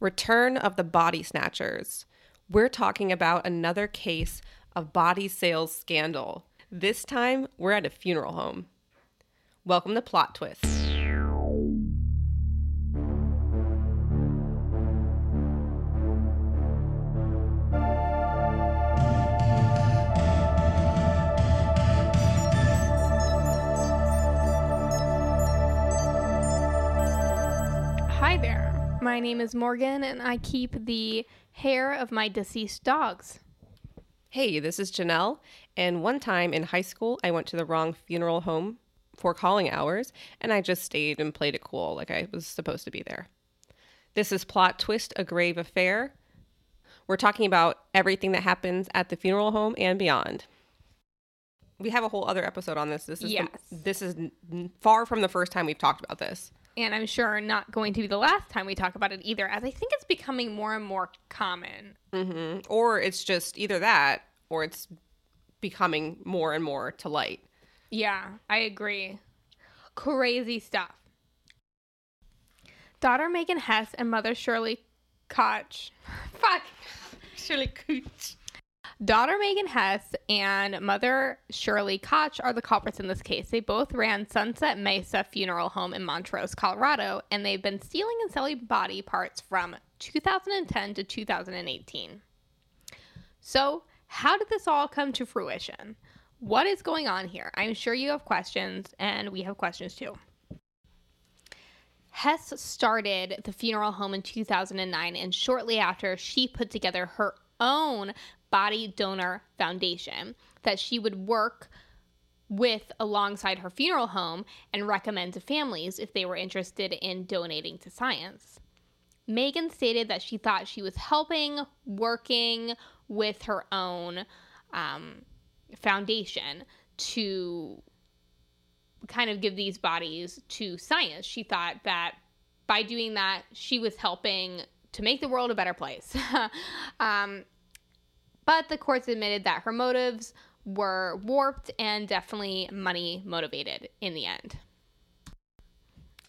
Return of the Body Snatchers. We're talking about another case of body sales scandal. This time, we're at a funeral home. Welcome to Plot Twist. My name is Morgan and I keep the hair of my deceased dogs. Hey, this is Janelle. And one time in high school, I went to the wrong funeral home for calling hours, and I just stayed and played it cool like I was supposed to be there. This is Plot Twist A Grave Affair. We're talking about everything that happens at the funeral home and beyond. We have a whole other episode on this. This is the- Yes. this is far from the first time we've talked about this. And I'm sure not going to be the last time we talk about it either, as I think it's becoming more and more common. hmm Or it's just either that or it's becoming more and more to light. Yeah, I agree. Crazy stuff. Daughter Megan Hess and mother Shirley Koch. Fuck. Shirley Cooch. Daughter Megan Hess and mother Shirley Koch are the culprits in this case. They both ran Sunset Mesa Funeral Home in Montrose, Colorado, and they've been stealing and selling body parts from 2010 to 2018. So, how did this all come to fruition? What is going on here? I'm sure you have questions, and we have questions too. Hess started the funeral home in 2009, and shortly after, she put together her own body donor foundation that she would work with alongside her funeral home and recommend to families if they were interested in donating to science. Megan stated that she thought she was helping working with her own um, foundation to kind of give these bodies to science. She thought that by doing that, she was helping to make the world a better place. um, but the courts admitted that her motives were warped and definitely money motivated in the end.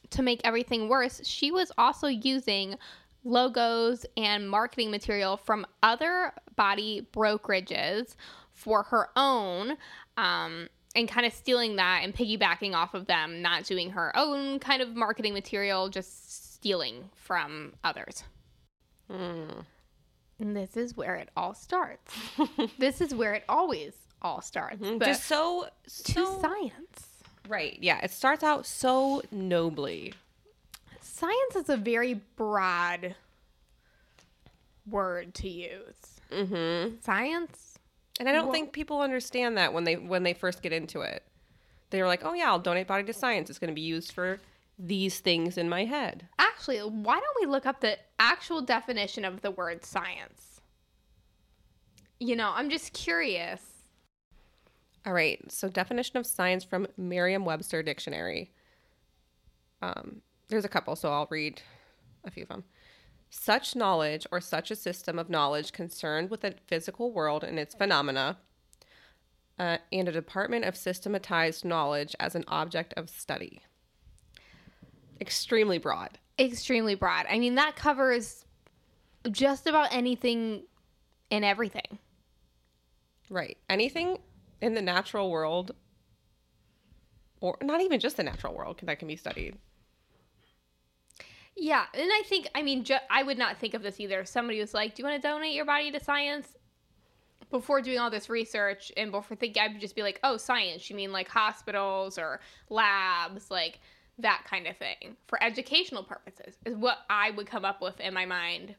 To make everything worse, she was also using logos and marketing material from other body brokerages for her own um, and kind of stealing that and piggybacking off of them, not doing her own kind of marketing material, just stealing from others. Mm. And this is where it all starts. this is where it always all starts. But Just so, to science. right. Yeah, it starts out so nobly. Science is a very broad word to use. Mm-hmm. Science? And I don't Well- think people understand that when they when they first get into it. They're like, "Oh yeah, I'll donate body to science. It's going to be used for these things in my head." Actually, why don't we look up the actual definition of the word science? You know, I'm just curious. All right. So definition of science from Merriam-Webster dictionary. Um, there's a couple, so I'll read a few of them. Such knowledge or such a system of knowledge concerned with the physical world and its phenomena, uh, and a department of systematized knowledge as an object of study. Extremely broad. Extremely broad. I mean, that covers just about anything and everything. Right. Anything in the natural world, or not even just the natural world, that can be studied. Yeah, and I think I mean ju- I would not think of this either. If somebody was like, "Do you want to donate your body to science?" Before doing all this research and before thinking, I'd just be like, "Oh, science? You mean like hospitals or labs, like that kind of thing for educational purposes?" Is what I would come up with in my mind.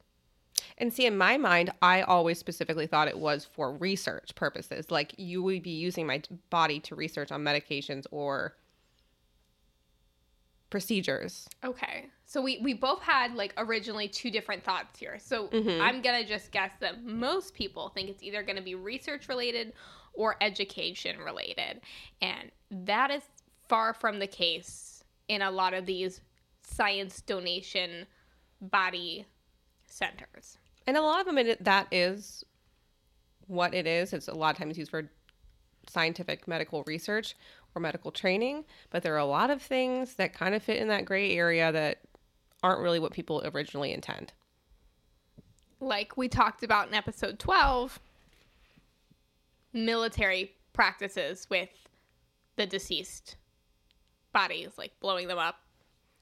And see, in my mind, I always specifically thought it was for research purposes. Like you would be using my body to research on medications or procedures. Okay, so we we both had like originally two different thoughts here. So Mhm. I'm gonna just guess that most people think it's either gonna be research related or education related, and that is far from the case in a lot of these science donation body centers. And a lot of them, it, that is what it is. It's a lot of times used for scientific medical research or medical training, but there are a lot of things that kind of fit in that gray area that aren't really what people originally intend. like we talked about in episode 12, military practices with the deceased bodies, like blowing them up,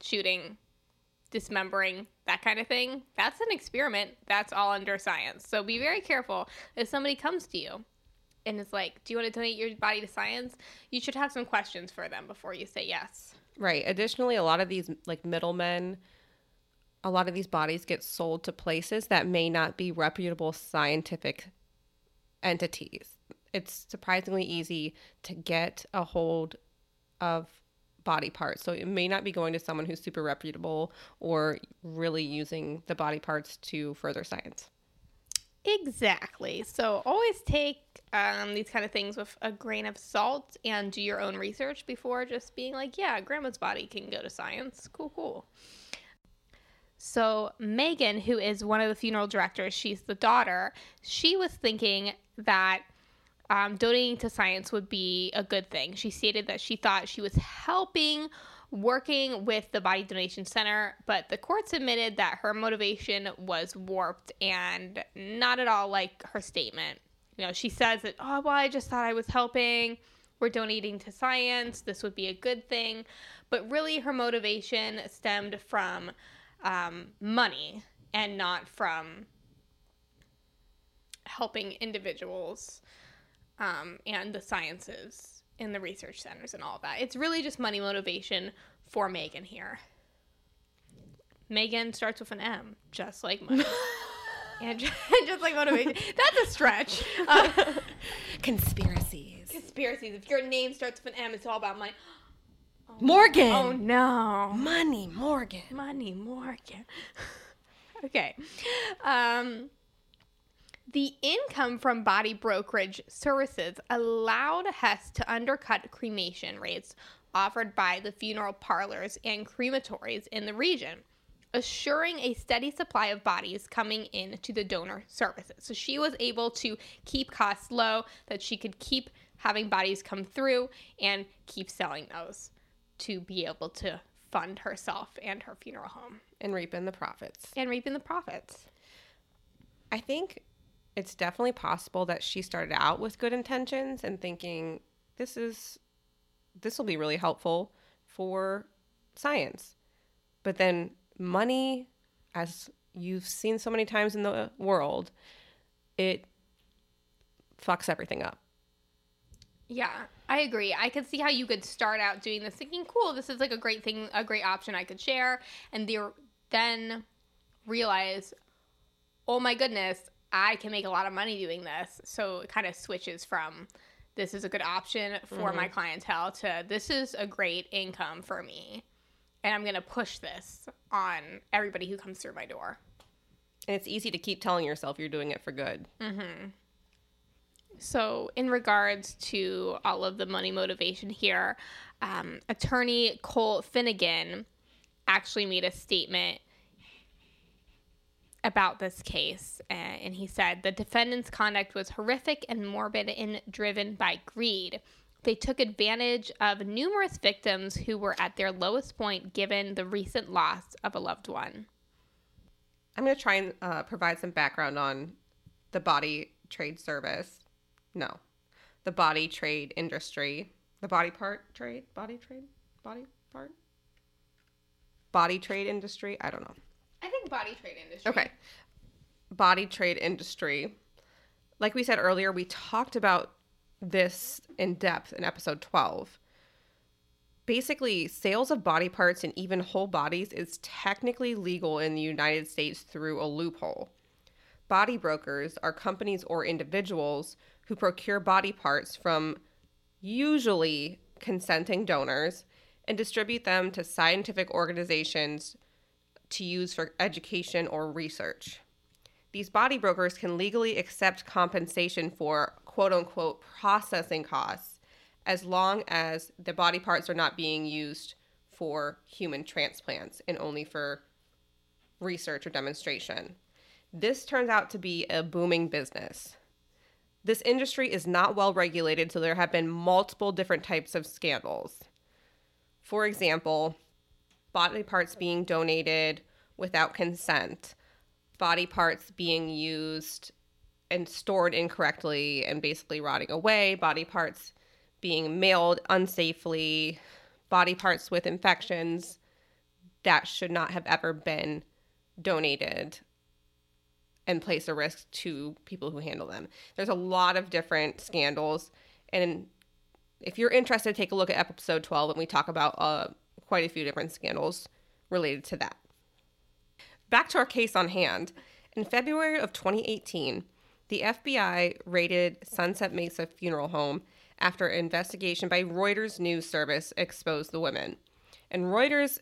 shooting, dismembering, that kind of thing. That's an experiment. That's all under science. So be very careful if somebody comes to you and is like, Do you want to donate your body to science? You should have some questions for them before you say yes. Right. Additionally, a lot of these like middlemen, a lot of these bodies get sold to places that may not be reputable scientific entities. It's surprisingly easy to get a hold of body parts. So it may not be going to someone who's super reputable or really using the body parts to further science. Exactly. So always take um, these kind of things with a grain of salt and do your own research before just being like, yeah, grandma's body can go to science. Cool, cool. So Megan, who is one of the funeral directors, she's the daughter, she was thinking that um, donating to science would be a good thing. She stated that she thought she was helping working with the Body Donation Center, but the courts admitted that her motivation was warped and not at all like her statement. You know, she says that, oh, well, I just thought I was helping. We're donating to science. This would be a good thing. But really, her motivation stemmed from um, money and not from helping individuals um, and the sciences and the research centers and all of that. It's really just money motivation for Megan here. Megan starts with an M, just like money. and just, just like motivation. That's a stretch. Uh, Conspiracies. conspiracies. If your name starts with an M, it's all about money. Morgan. Oh no. Money, Morgan. Money Morgan. okay. Um, the income from body brokerage services allowed Hess to undercut cremation rates offered by the funeral parlors and crematories in the region, assuring a steady supply of bodies coming in to the donor services. So she was able to keep costs low, that she could keep having bodies come through and keep selling those to be able to fund herself and her funeral home And reaping the profits. and reaping the profits. I think it's definitely possible that she started out with good intentions and thinking this is this will be really helpful for science. But then money as you've seen so many times in the world, it fucks everything up. Yeah, I agree. I could see how you could start out doing this thinking, cool, this is like a great thing, a great option I could share. And the, then realize, oh my goodness, I can make a lot of money doing this. So it kind of switches from this is a good option for my clientele to this is a great income for me. And I'm going to push this on everybody who comes through my door. And it's easy to keep telling yourself you're doing it for good. So, in regards to all of the money motivation here, um, attorney Cole Finegan actually made a statement about this case. Uh, and he said the defendant's conduct was horrific and morbid and driven by greed. They took advantage of numerous victims who were at their lowest point given the recent loss of a loved one. I'm going to try and uh, provide some background on the body trade service. No, the body trade industry. The body part trade? Body trade? Body part? Body trade industry? I don't know. I think body trade industry. Okay. Body trade industry. Like we said earlier, we talked about this in depth in episode 12. Basically, sales of body parts and even whole bodies is technically legal in the United States through a loophole. Body brokers are companies or individuals who procure body parts from usually consenting donors and distribute them to scientific organizations to use for education or research. These body brokers can legally accept compensation for quote unquote processing costs as long as the body parts are not being used for human transplants and only for research or demonstration. This turns out to be a booming business. This industry is not well regulated, so there have been multiple different types of scandals. For example, body parts being donated without consent, body parts being used and stored incorrectly and basically rotting away, body parts being mailed unsafely, body parts with infections that should not have ever been donated and place a risk to people who handle them. There's a lot of different scandals and if you're interested take a look at episode 12 and we talk about uh, quite a few different scandals related to that. Back to our case on hand. In February of 2018, the FBI raided Sunset Mesa Funeral Home after an investigation by Reuters News Service exposed the women. And Reuters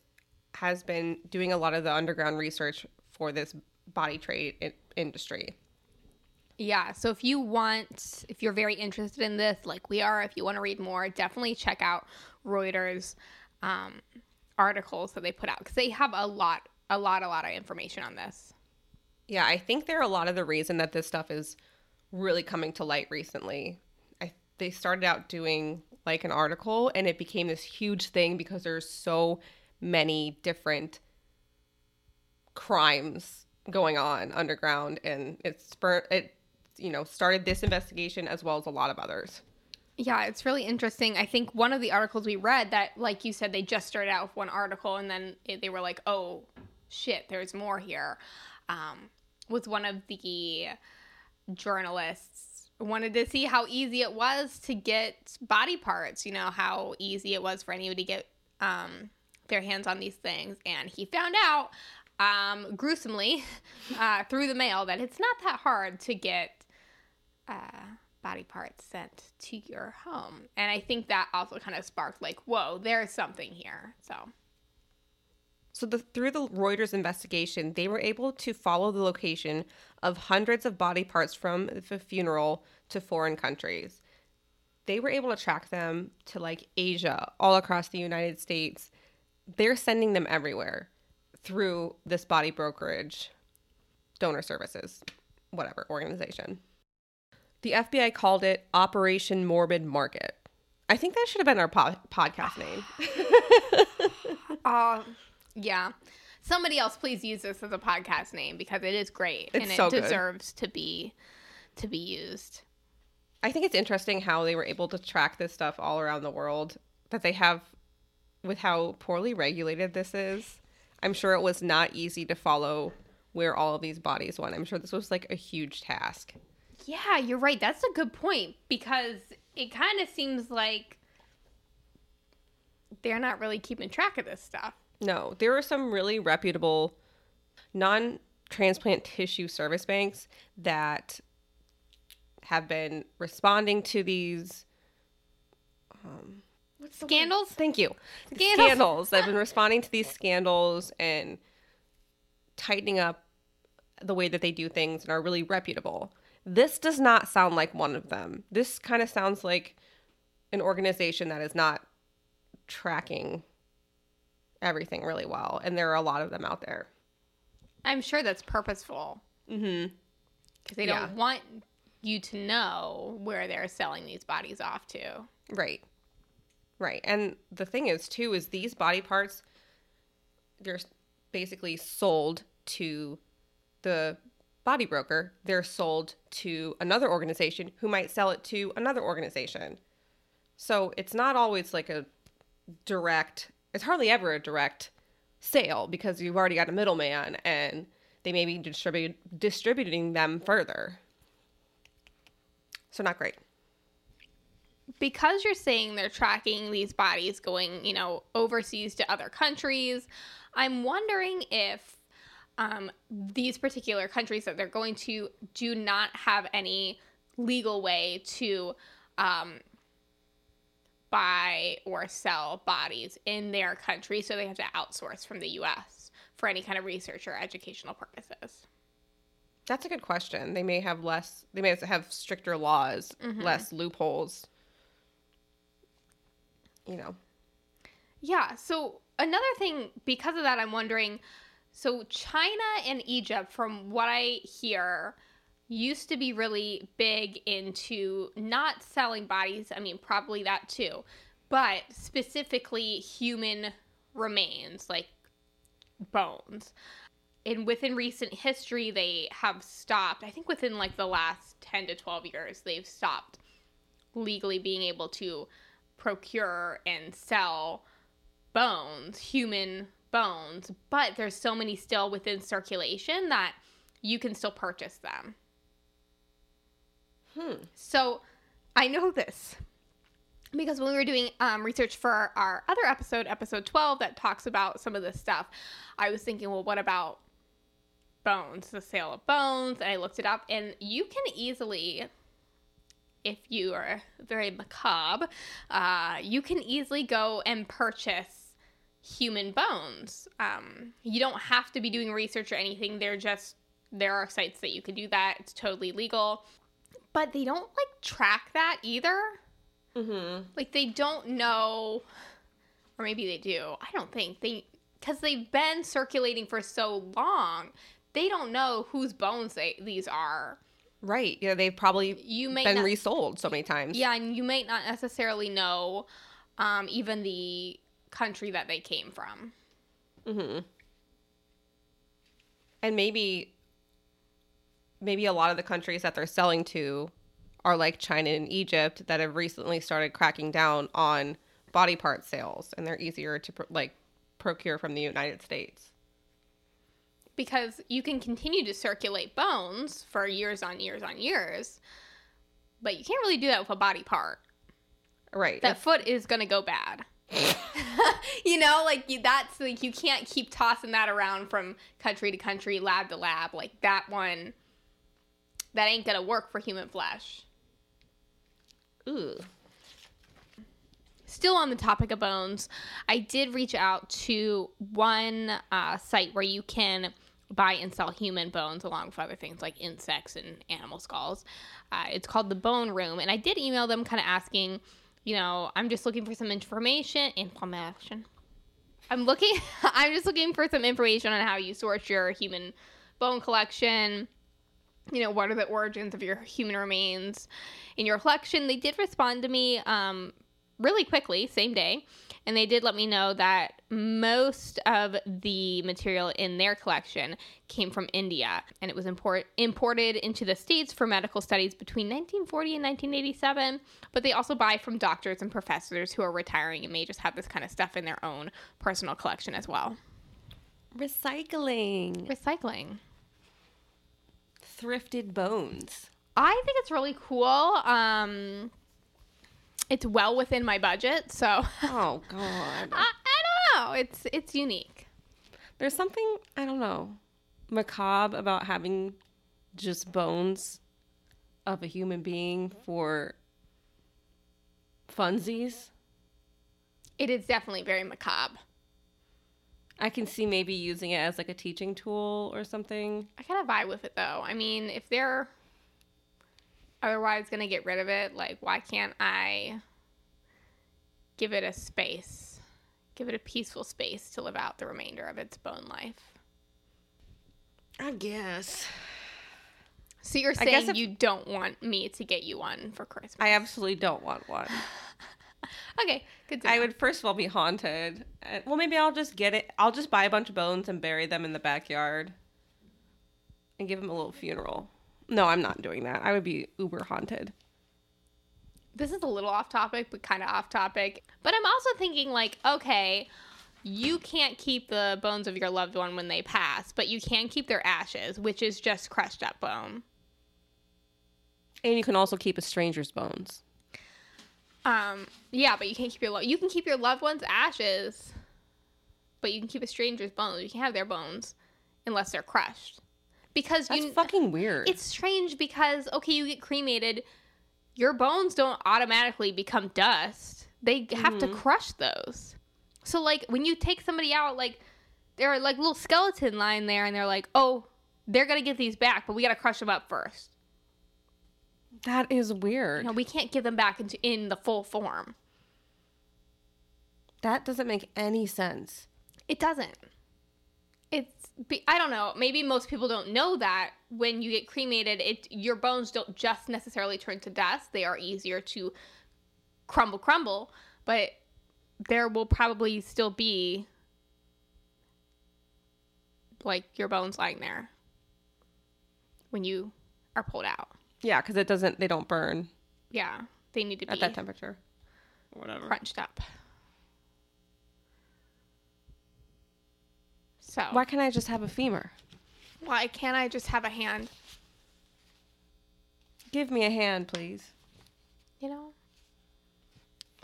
has been doing a lot of the underground research for this body trade industry. Yeah, so if you want, if you're very interested in this, like we are, if you want to read more, definitely check out Reuters um, articles that they put out because they have a lot, a lot, a lot of information on this. Yeah, I think they're a lot of the reason that this stuff is really coming to light recently. I they started out doing like an article and it became this huge thing because there's so many different crimes going on underground and it spur it you know started this investigation as well as a lot of others. Yeah, it's really interesting. I think one of the articles we read that, like you said, they just started out with one article and then it, they were like, oh, shit, there's more here. Um, was one of the journalists wanted to see how easy it was to get body parts, you know, how easy it was for anybody to get um, their hands on these things. And he found out, um, gruesomely, uh, through the mail, that it's not that hard to get. Uh, body parts sent to your home. And I think that also kind of sparked like, whoa, there's something here. So so the, through the Reuters investigation, they were able to follow the location of hundreds of body parts from the funeral to foreign countries. They were able to track them to like Asia, all across the United States. They're sending them everywhere through this body brokerage donor services, whatever organization. The FBI called it Operation Morbid Market. I think that should have been our po- podcast name. uh, yeah. Somebody else please use this as a podcast name because it is great it's and it so deserves to be to be used. I think it's interesting how they were able to track this stuff all around the world that they have with how poorly regulated this is. I'm sure it was not easy to follow where all of these bodies went. I'm sure this was like a huge task. Yeah, you're right. That's a good point because it kind of seems like they're not really keeping track of this stuff. No, there are some really reputable non transplant tissue service banks that have been responding to these um, scandals. Thank you. Scandals. scandals. They've been responding to these scandals and tightening up the way that they do things and are really reputable. This does not sound like one of them. This kind of sounds like an organization that is not tracking everything really well, and there are a lot of them out there. I'm sure that's purposeful. Mm-hmm. Because they yeah. don't want you to know where they're selling these bodies off to. Right. Right. And the thing is, too, is these body parts, they're basically sold to the body broker, they're sold to another organization who might sell it to another organization. So it's not always like a direct, it's hardly ever a direct sale because you've already got a middleman and they may be distribute, distributing them further. So not great. Because you're saying they're tracking these bodies going, you know, overseas to other countries, I'm wondering if um, these particular countries that they're going to do not have any legal way to um, buy or sell bodies in their country, so they have to outsource from the U.S. for any kind of research or educational purposes. That's a good question. They may have less. They may have stricter laws, mm-hmm. less loopholes. You know. Yeah. So another thing, because of that, I'm wondering so China and Egypt, from what I hear, used to be really big into not selling bodies. I mean, probably that too, but specifically human remains, like bones. and within recent history, they have stopped. I think within like the last ten to twelve years, they've stopped legally being able to procure and sell bones, human bones, but there's so many still within circulation that you can still purchase them. Hmm. So I know this because when we were doing um, research for our other episode, episode 12, that talks about some of this stuff, I was thinking, well, what about bones, the sale of bones? And I looked it up, and you can easily. If you are very macabre, uh, you can easily go and purchase human bones. Um, you don't have to be doing research or anything. They're just there are sites that you can do that. It's totally legal but they don't like track that either. Mm-hmm. Like they don't know, or maybe they do. I don't think they because they've been circulating for so long. They don't know whose bones they these are. Right. Yeah, they've probably You may been not, resold so many times. yeah, and you might not necessarily know um, even the country that they came from. Mm-hmm. And maybe maybe a lot of the countries that they're selling to are like China and Egypt that have recently started cracking down on body part sales and they're easier to like procure from the United States. because you can continue to circulate bones for years on years on years, but you can't really do that with a body part. Right. That foot is gonna go bad. you know, like you, that's like you can't keep tossing that around from country to country, lab to lab. Like that one, that ain't gonna work for human flesh. Ooh. Still on the topic of bones, I did reach out to one uh, site where you can buy and sell human bones along with other things like insects and animal skulls. Uh, it's called the Bone Room, and I did email them, kind of asking, you know, I'm just looking for some information. Information. I'm looking. I'm just looking for some information on how you source your human bone collection. You know, what are the origins of your human remains in your collection? They did respond to me um, really quickly, same day, and they did let me know that most of the material in their collection came from India, and it was import- imported into the states for medical studies between 1940 and 1987. But they also buy from doctors and professors who are retiring and may just have this kind of stuff in their own personal collection as well. Recycling. Recycling. Thrifted bones. I think it's really cool. Um, it's well within my budget, so Oh god. I, I don't know. It's it's unique. There's something, I don't know, macabre about having just bones of a human being for funsies. It is definitely very macabre. I can see maybe using it as like a teaching tool or something. I kind of vibe with it though. I mean, if they're otherwise gonna get rid of it, like why can't I give it a space, give it a peaceful space to live out the remainder of its bone life? I guess. So you're saying if- you don't want me to get you one for Christmas? I absolutely don't want one. okay, good. To I know. would first of all be haunted. Well, maybe I'll just get it. I'll just buy a bunch of bones and bury them in the backyard and give them a little funeral. No, I'm not doing that. I would be uber haunted. this is a little off topic, but kind of off topic. But I'm also thinking, like, okay, you can't keep the bones of your loved one when they pass, but you can keep their ashes, which is just crushed up bone. And you can also keep a stranger's bones. Um, yeah, but you can't keep your lo- you can keep your loved one's ashes, but you can keep a stranger's bones. You can have their bones unless they're crushed, because That's you fucking weird. it's strange because okay, you get cremated, your bones don't automatically become dust. They have to mm-hmm. crush those. So like when you take somebody out, like there are like little skeleton lying there, and they're like, oh, they're gonna get these back, but we gotta crush them up first. that is weird. You know, we can't give them back into in the full form. That doesn't make any sense. It doesn't. It's be- I don't know. Maybe most people don't know that when you get cremated, it your bones don't just necessarily turn to dust. They are easier to crumble, crumble, but there will probably still be like your bones lying there when you are pulled out. Yeah, because it doesn't. They don't burn Yeah, they need to be at that temperature. Whatever. crunched up. So Why can't I just have a femur? why can't I just have a hand? Give me a hand, please. you know.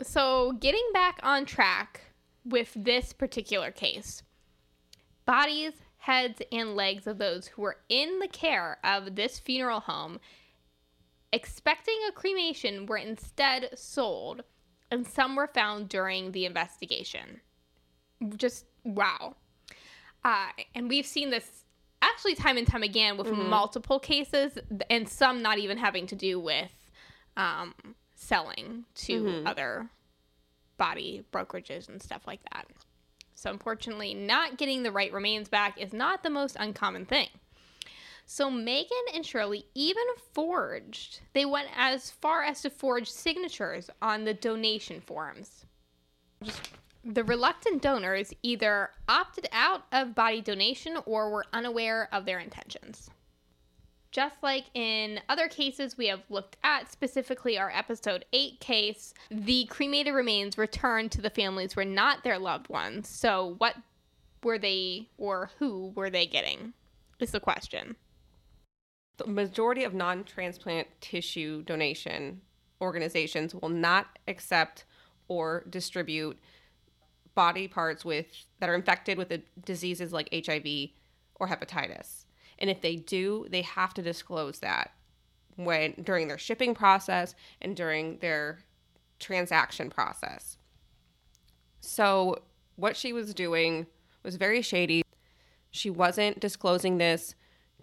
So, getting back on track with this particular case, bodies, heads, and legs of those who were in the care of this funeral home expecting a cremation were instead sold, and some were found during the investigation. Just wow. Uh, and we've seen this actually time and time again with multiple cases, and some not even having to do with um, selling to other body brokerages and stuff like that. So, unfortunately, not getting the right remains back is not the most uncommon thing. So, Megan and Shirley even forged, they went as far as to forge signatures on the donation forms. The reluctant donors either opted out of body donation or were unaware of their intentions. Just like in other cases we have looked at, specifically our episode 8 case, the cremated remains returned to the families were not their loved ones. So, what were they or who were they getting? Is the question. The majority of non transplant tissue donation organizations will not accept or distribute body parts with that are infected with diseases like HIV or hepatitis. And if they do, they have to disclose that when during their shipping process and during their transaction process. So, what she was doing was very shady. She wasn't disclosing this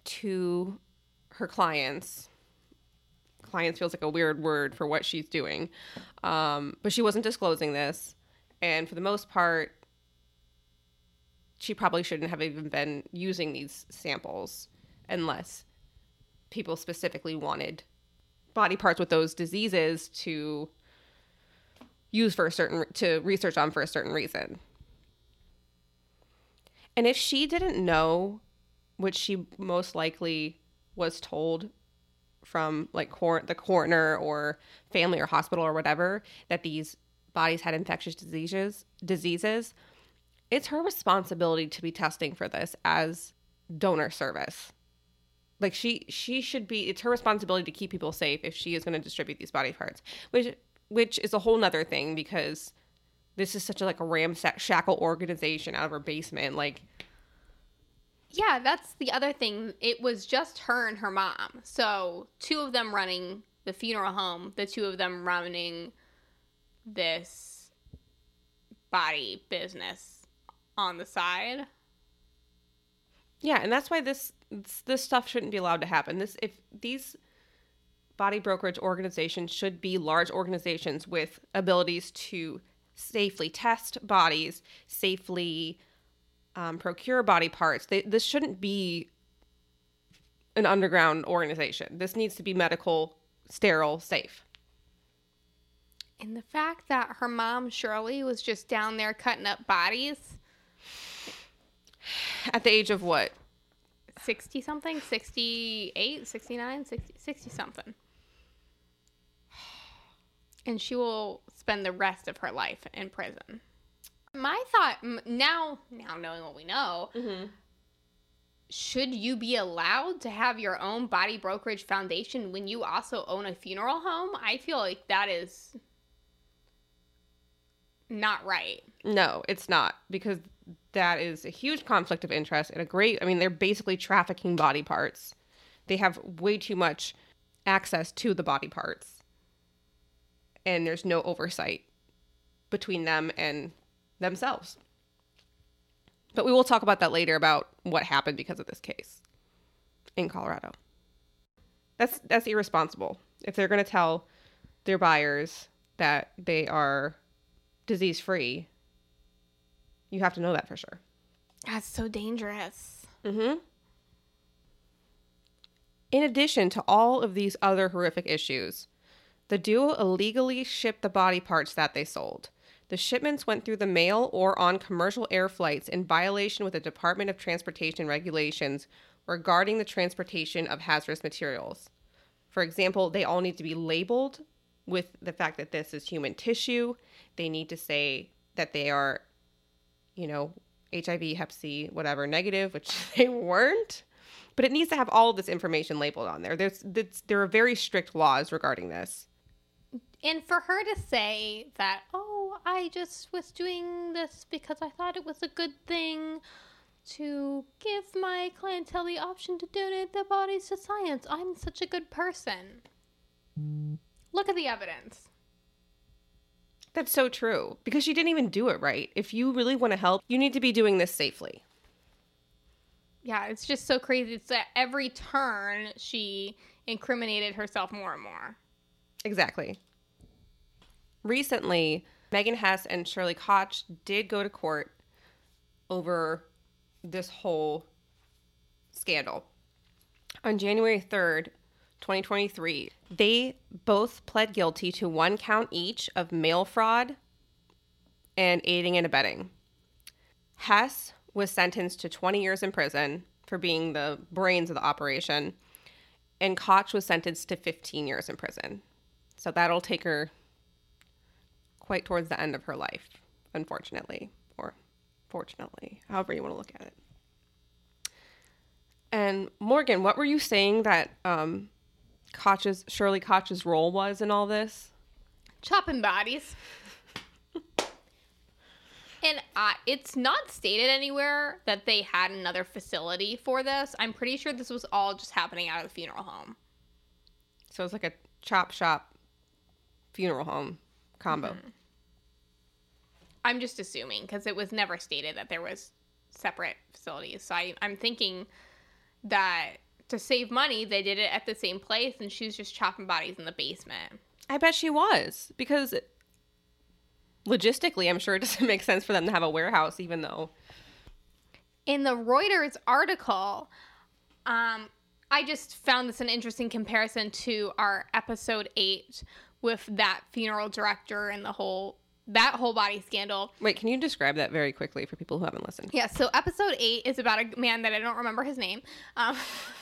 to her clients. Clients feels like a weird word for what she's doing. Um, but she wasn't disclosing this. And for the most part, she probably shouldn't have even been using these samples unless people specifically wanted body parts with those diseases to use for a certain to research on for a certain reason. And if she didn't know, which she most likely was told from like cor- the coroner or family or hospital or whatever that these bodies had infectious diseases diseases it's her responsibility to be testing for this as donor service like she she should be it's her responsibility to keep people safe if she is going to distribute these body parts which which is a whole nother thing because this is such a like a ramshackle organization out of her basement like Yeah, that's the other thing. It was just her and her mom. So, two of them running the funeral home, the two of them running this body business on the side. Yeah, and that's why this this stuff shouldn't be allowed to happen. This if these body brokerage organizations should be large organizations with abilities to safely test bodies, safely um, procure body parts. They, this shouldn't be an underground organization. This needs to be medical, sterile, safe. And the fact that her mom, Shirley, was just down there cutting up bodies, At the age of what? 60 something, 68, 69, 60, 60 something. And she will spend the rest of her life in prison. My thought now, now knowing what we know, mm-hmm. should you be allowed to have your own body brokerage foundation when you also own a funeral home? I feel like that is not right. No, it's not because that is a huge conflict of interest and a great. I mean, they're basically trafficking body parts. They have way too much access to the body parts, and there's no oversight between them and themselves. But we will talk about that later about what happened because of this case in Colorado. That's that's irresponsible. If they're going to tell their buyers that they are disease free, you have to know that for sure. That's so dangerous. Mm-hmm. In addition to all of these other horrific issues, the duo illegally shipped the body parts that they sold. The shipments went through the mail or on commercial air flights in violation with the Department of Transportation regulations regarding the transportation of hazardous materials. For example, they all need to be labeled with the fact that this is human tissue. They need to say that they are, you know, HIV, Hep C, whatever, negative, which they weren't. But it needs to have all this information labeled on there. There's, there's there are very strict laws regarding this. And for her to say that, oh, I just was doing this because I thought it was a good thing to give my clientele the option to donate their bodies to science. I'm such a good person. Look at the evidence. That's so true because she didn't even do it right. If you really want to help, you need to be doing this safely. Yeah, it's just so crazy. It's at every turn she incriminated herself more and more. Exactly. Recently, Megan Hess and Shirley Koch did go to court over this whole scandal. On January 3rd, 2023, they both pled guilty to one count each of mail fraud and aiding and abetting. Hess was sentenced to 20 years in prison for being the brains of the operation, and Koch was sentenced to 15 years in prison. So that'll take her quite towards the end of her life, unfortunately, or fortunately, however you want to look at it. And Morgan, what were you saying that um, Koch's Shirley Koch's role was in all this? Chopping bodies. and uh, it's not stated anywhere that they had another facility for this. I'm pretty sure this was all just happening out of the funeral home. So it's like a chop shop funeral home combo. Mm-hmm. I'm just assuming because it was never stated that there was separate facilities. So I, I'm thinking that to save money, they did it at the same place, and she was just chopping bodies in the basement. I bet she was because logistically, I'm sure it doesn't make sense for them to have a warehouse, even though. In the Reuters article, um, I just found this an interesting comparison to our episode eight with that funeral director and the whole that whole body scandal. Wait, can you describe that very quickly for people who haven't listened? Yeah, so episode eight is about a man that I don't remember his name. Um,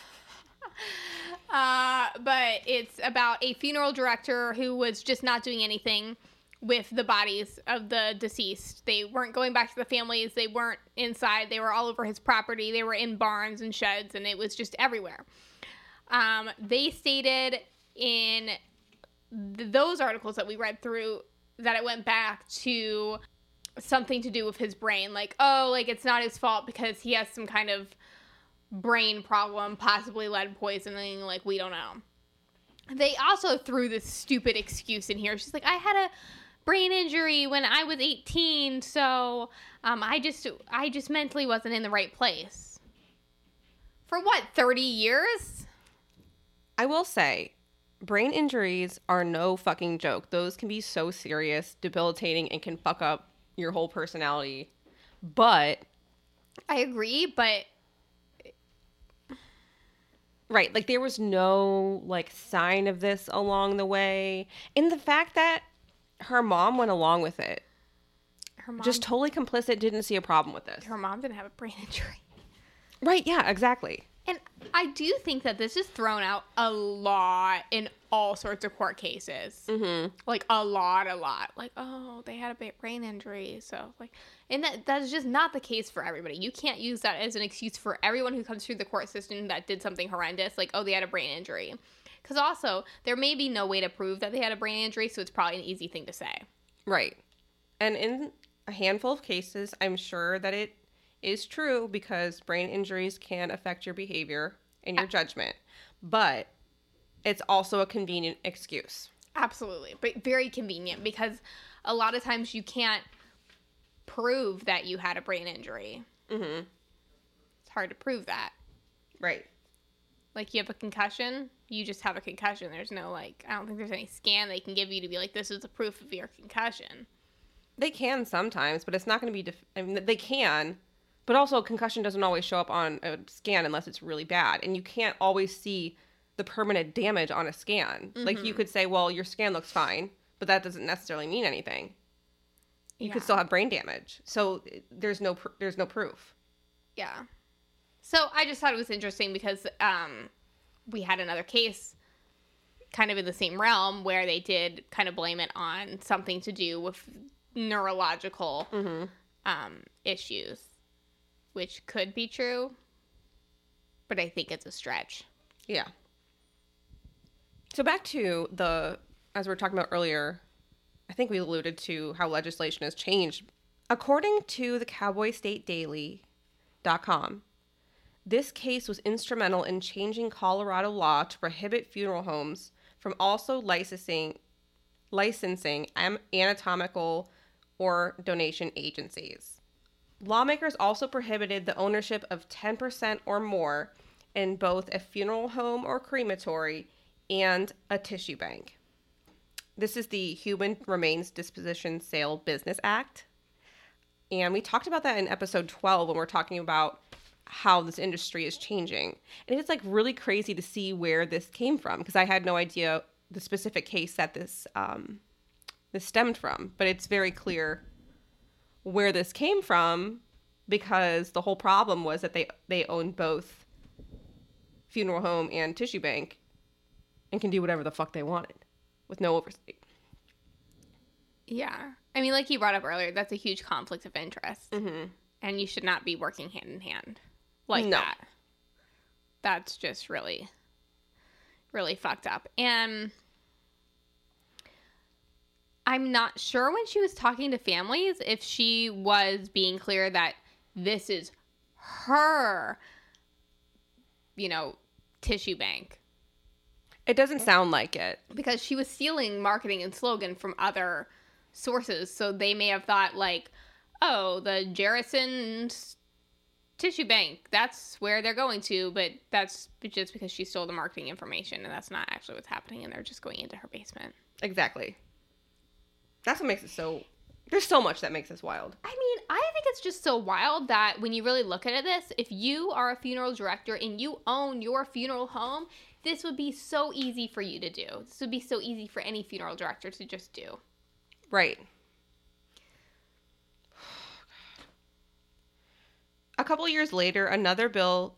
uh, but it's about a funeral director who was just not doing anything with the bodies of the deceased. They weren't going back to the families. They weren't inside. They were all over his property. They were in barns and sheds, and it was just everywhere. Um, they stated in th- those articles that we read through that it went back to something to do with his brain. Like, oh, like it's not his fault because he has some kind of brain problem, possibly lead poisoning. Like, we don't know. They also threw this stupid excuse in here. She's like, I had a brain injury when I was 18, so um, I just I just mentally wasn't in the right place. For what, 30 years? I will say, brain injuries are no fucking joke. Those can be so serious, debilitating, and can fuck up your whole personality. But I agree, but right, like there was no like sign of this along the way. And the fact that her mom went along with it. her mom Just totally complicit, didn't see a problem with this. her mom didn't have a brain injury. Right, yeah, exactly. And I do think that this is thrown out a lot in all sorts of court cases. Mm-hmm. Like a lot, a lot. Like, oh, they had a brain injury, so like, and that that's just not the case for everybody. You can't use that as an excuse for everyone who comes through the court system that did something horrendous, like, oh, they had a brain injury. Because also, there may be no way to prove that they had a brain injury, so it's probably an easy thing to say. Right. And in a handful of cases, I'm sure that it is true because brain injuries can affect your behavior and your judgment. But it's also a convenient excuse. Absolutely, but very convenient because a lot of times you can't prove that you had a brain injury. Mm-hmm. It's hard to prove that. Right. Like you have a concussion, you just have a concussion. There's no like, I don't think there's any scan they can give you to be like, this is a proof of your concussion. They can sometimes, but it's not going to be. Def- I mean, they can, but also concussion doesn't always show up on a scan unless it's really bad, and you can't always see the permanent damage on a scan. Like you could say, well, your scan looks fine, but that doesn't necessarily mean anything. you Yeah. could still have brain damage. So there's no pr- there's no proof. Yeah. So I just thought it was interesting because um, we had another case kind of in the same realm where they did kind of blame it on something to do with neurological um, issues, which could be true, but I think it's a stretch. Yeah. So back to the as we were talking about earlier, I think we alluded to how legislation has changed. According to the cowboystatedaily.com, this case was instrumental in changing Colorado law to prohibit funeral homes from also licensing licensing anatomical or donation agencies. Lawmakers also prohibited the ownership of 10% or more in both a funeral home or crematory and a tissue bank. This is the Human Remains Disposition Sale Business Act. And we talked about that in episode 12 when we're talking about how this industry is changing. And it's like really crazy to see where this came from because I had no idea the specific case that this um, this stemmed from, but it's very clear where this came from because the whole problem was that they they own both funeral home and tissue bank and can do whatever the fuck they wanted with no oversight. Yeah. I mean, like you brought up earlier, that's a huge conflict of interest. Mm-hmm. And you should not be working hand in hand like No. that. That's just really, really fucked up. And I'm not sure when she was talking to families if she was being clear that this is her, you know, tissue bank It doesn't sound like it. because she was stealing marketing and slogan from other sources. So they may have thought like, oh, the Jerrison's tissue bank, that's where they're going to, but that's just because she stole the marketing information and that's not actually what's happening and they're just going into her basement. Exactly. That's what makes it so. There's so much that makes this wild. I mean, I think it's just so wild that when you really look at this, if you are a funeral director and you own your funeral home, this would be so easy for you to do. This would be so easy for any funeral director to just do. Right. A couple years later, another bill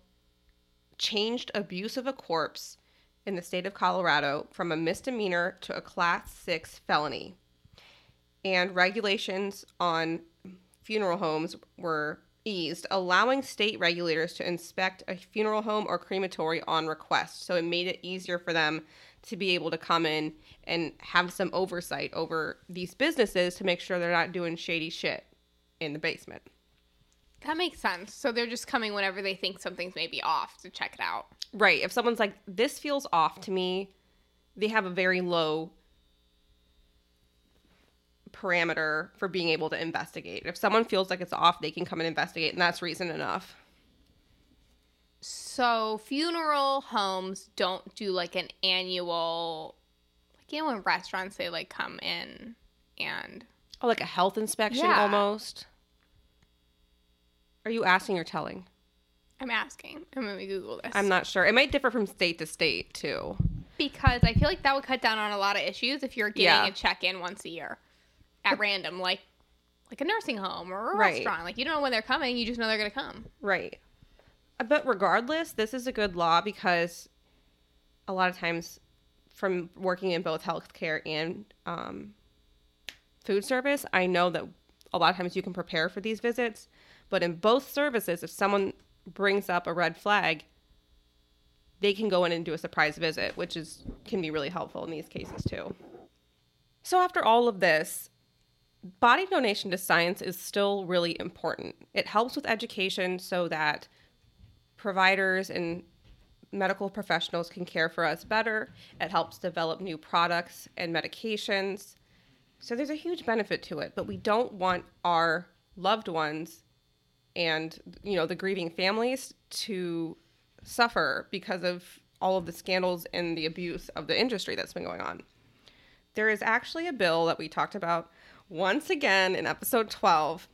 changed abuse of a corpse in the state of Colorado from a misdemeanor to a class 6 felony. And regulations on funeral homes were eased, allowing state regulators to inspect a funeral home or crematory on request. So it made it easier for them to be able to come in and have some oversight over these businesses to make sure they're not doing shady shit in the basement. That makes sense. So they're just coming whenever they think something's maybe off to check it out. Right. If someone's like, this feels off to me, they have a very low parameter for being able to investigate. If someone feels like it's off, they can come and investigate, and that's reason enough. So funeral homes don't do like an annual, like you know when restaurants they like come in and Oh, like a health inspection Yeah. almost? Are you asking or telling? I'm asking. I'm gonna Google this. I'm not sure. It might differ from state to state, too. because I feel like that would cut down on a lot of issues if you're getting Yeah. a check in once a year at random, like like a nursing home or a Right. restaurant. Like you don't know when they're coming, you just know they're gonna come. Right. Uh, But regardless, this is a good law because a lot of times, from working in both healthcare and um, food service, I know that a lot of times you can prepare for these visits. But in both services, if someone brings up a red flag, they can go in and do a surprise visit, which is can be really helpful in these cases too. So after all of this, body donation to science is still really important. It helps with education so that providers and medical professionals can care for us better. It helps develop new products and medications. So there's a huge benefit to it, but we don't want our loved ones and you know the grieving families to suffer because of all of the scandals and the abuse of the industry that's been going on. There is actually a bill that we talked about once again in episode 12.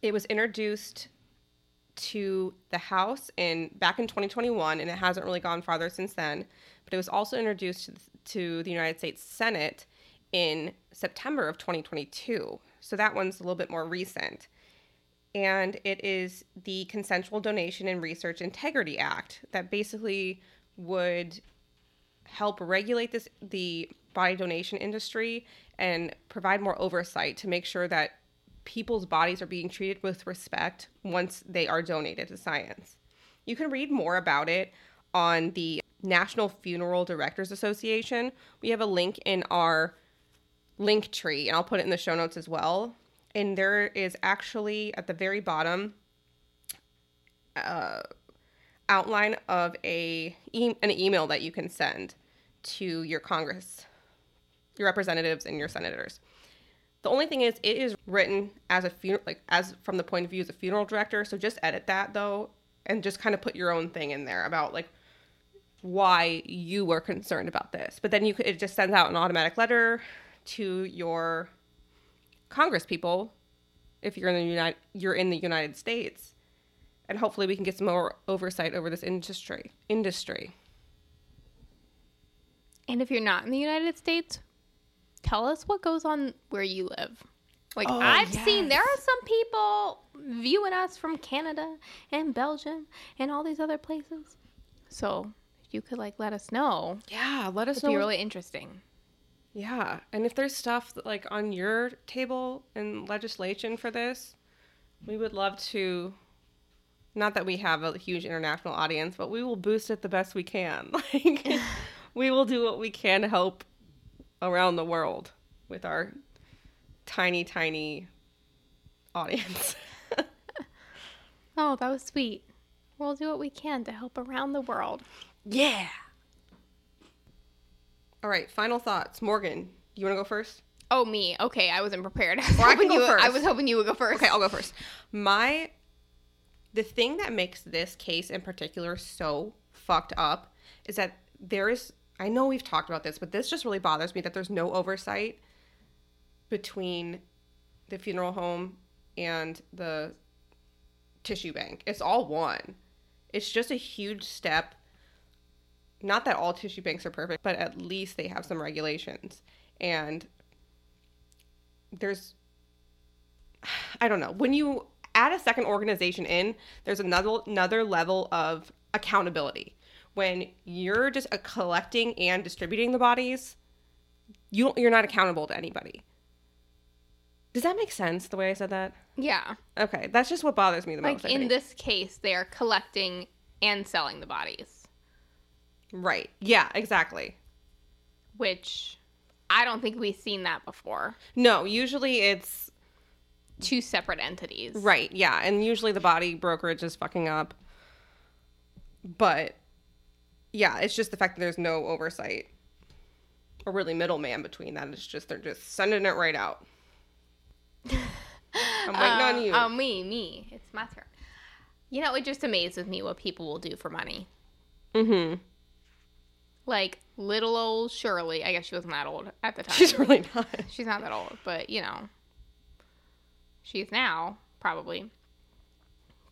It was introduced to the House in back in 2021 and it hasn't really gone farther since then, but it was also introduced to, to the United States Senate in September of 2022. So that one's a little bit more recent. And it is the Consensual Donation and Research Integrity Act that basically would help regulate this the body donation industry and provide more oversight to make sure that people's bodies are being treated with respect once they are donated to science. You can read more about it on the National Funeral Directors Association. We have a link in our link tree, and I'll put it in the show notes as well. And there is actually at the very bottom uh, outline of a e- an email that you can send to your Congress, your representatives, and your senators. The only thing is, it is written as a funeral, like as from the point of view as a funeral director. So just edit that though, and just kind of put your own thing in there about like why you were concerned about this. But then you could, it just sends out an automatic letter to your Congress people if you're in the United you're in the United States, and hopefully we can get some more oversight over this industry industry. And if you're not in the United States, tell us what goes on where you live. Like Oh, I've seen there are some people viewing us from Canada and Belgium and all these other places. So you could like let us know, Yeah, let us it'd know. be really interesting. Yeah, and if there's stuff that, like on your table in legislation for this, we would love to. Not that we have a huge international audience, but we will boost it the best we can. Like, we will do what we can to help around the world with our tiny, tiny audience. Oh, that was sweet. We'll do what we can to help around the world. yeah. All right, final thoughts. Morgan, you want to go first? Oh, me. Okay, I wasn't prepared. I was, Or I can hoping go you, I was hoping you would go first. Okay, I'll go first. My the thing that makes this case in particular so fucked up is that there is I know we've talked about this, but this just really bothers me that there's no oversight between the funeral home and the tissue bank. It's all one. It's just a huge step. Not that all tissue banks are perfect, but at least they have some regulations. And there's I don't know. When you add a second organization in, there's another another level of accountability. When you're just collecting and distributing the bodies, you don't, you're not accountable to anybody. Does that make sense the way I said that? Yeah. Okay, that's just what bothers me the Like most. I in this case, they are collecting and selling the bodies, right? Yeah, exactly. which I don't think we've seen that before. No, usually it's Two separate entities. right. Yeah, and usually the body brokerage is fucking up. But yeah, it's just the fact that there's no oversight or really middleman between that. It's just they're just sending it right out. I'm waiting on you. Oh, me, me. It's my turn. You know, it just amazes me what people will do for money. mm-hmm. Like little old Shirley. I guess she wasn't that old at the time. She's really not. She's not that old, but you know, she's now probably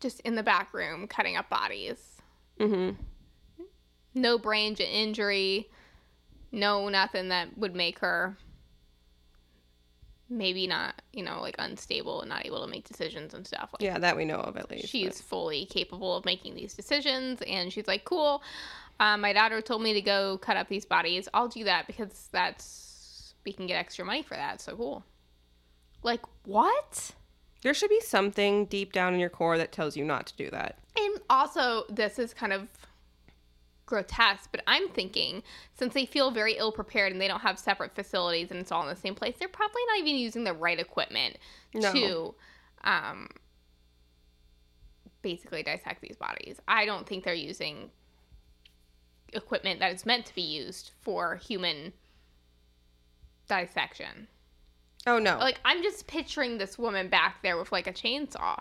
just in the back room cutting up bodies. Mm-hmm. No brain injury, no nothing that would make her maybe not, you know, like unstable and not able to make decisions and stuff. Like, Yeah, that we know of at least. she's fully capable of making these decisions and she's like cool um, my daughter told me to go cut up these bodies i'll do that because that's we can get extra money for that so cool like what There should be something deep down in your core that tells you not to do that. and also this is kind of grotesque but i'm thinking since they feel very ill prepared and they don't have separate facilities and it's all in the same place they're probably not even using the right equipment No. to um basically dissect these bodies i don't think they're using equipment that is meant to be used for human dissection Oh no. like i'm just picturing this woman back there with like a chainsaw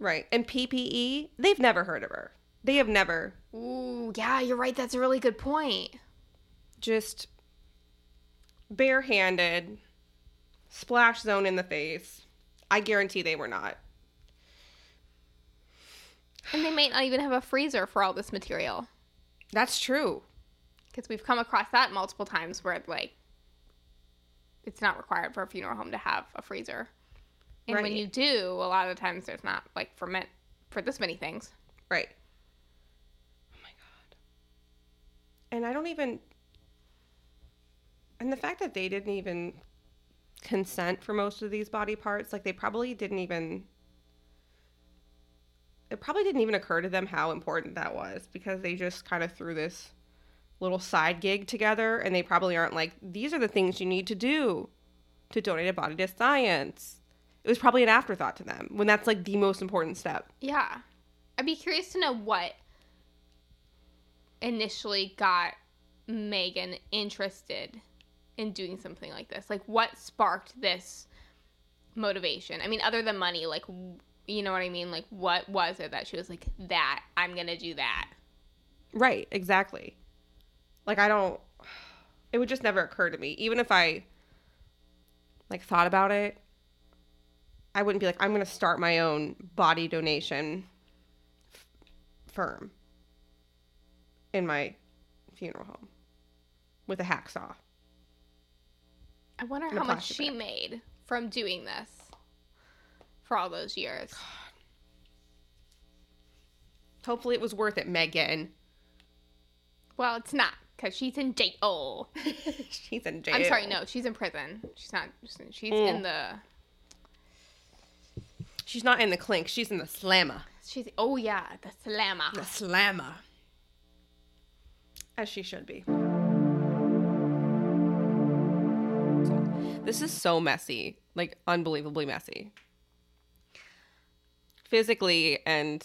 right. And PPE, they've never heard of her. They have never ooh yeah you're right that's a really good point just barehanded splash zone in the face. I guarantee they were not. And they might not even have a freezer for all this material. That's true. Because we've come across that multiple times where, like, it's not required for a funeral home to have a freezer. And when you do, a lot of the times there's not like for meant for this many things. Right. Oh my god. And I don't even and the fact that they didn't even consent for most of these body parts, like they probably didn't even it probably didn't even occur to them how important that was because they just kind of threw this little side gig together and they probably aren't like these are the things you need to do to donate a body to science. It was probably an afterthought to them when that's like the most important step. Yeah. I'd be curious to know what initially got Megan interested in doing something like this. Like, what sparked this motivation? I mean, other than money, like, you know what I mean? Like, what was it that she was like, that, I'm going to do that? Right, exactly. Like I don't it would just never occur to me. Even if I like thought about it, I wouldn't be like I'm going to start my own body donation f- firm in my funeral home with a hacksaw. I wonder how much she bag. made from doing this for all those years. Hopefully it was worth it, Megan. Well, it's not because she's in jail. She's in jail. I'm sorry, no, she's in prison. She's not. She's Mm. in the. She's not in the clink, she's in the slammer. She's. Oh yeah, the slammer. The slammer. As she should be. This is so messy. Like, unbelievably messy. Physically and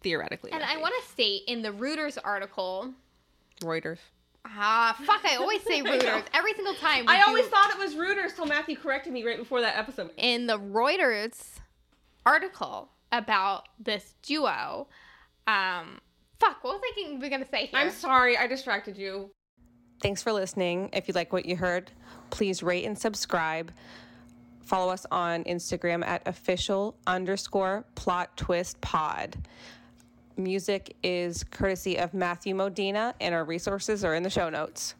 theoretically. And I want to state in the Reuters article. Reuters. Ah, fuck! I always say Reuters every single time. we I always thought it was Reuters till Matthew corrected me right before that episode. in the Reuters article about this duo. Um, fuck. What was I thinking we are gonna say here? I'm sorry, I distracted you. Thanks for listening. If you like what you heard, please rate and subscribe. Follow us on Instagram at official underscore plot twist pod. Music is courtesy of Matthew Modena, and our resources are in the show notes.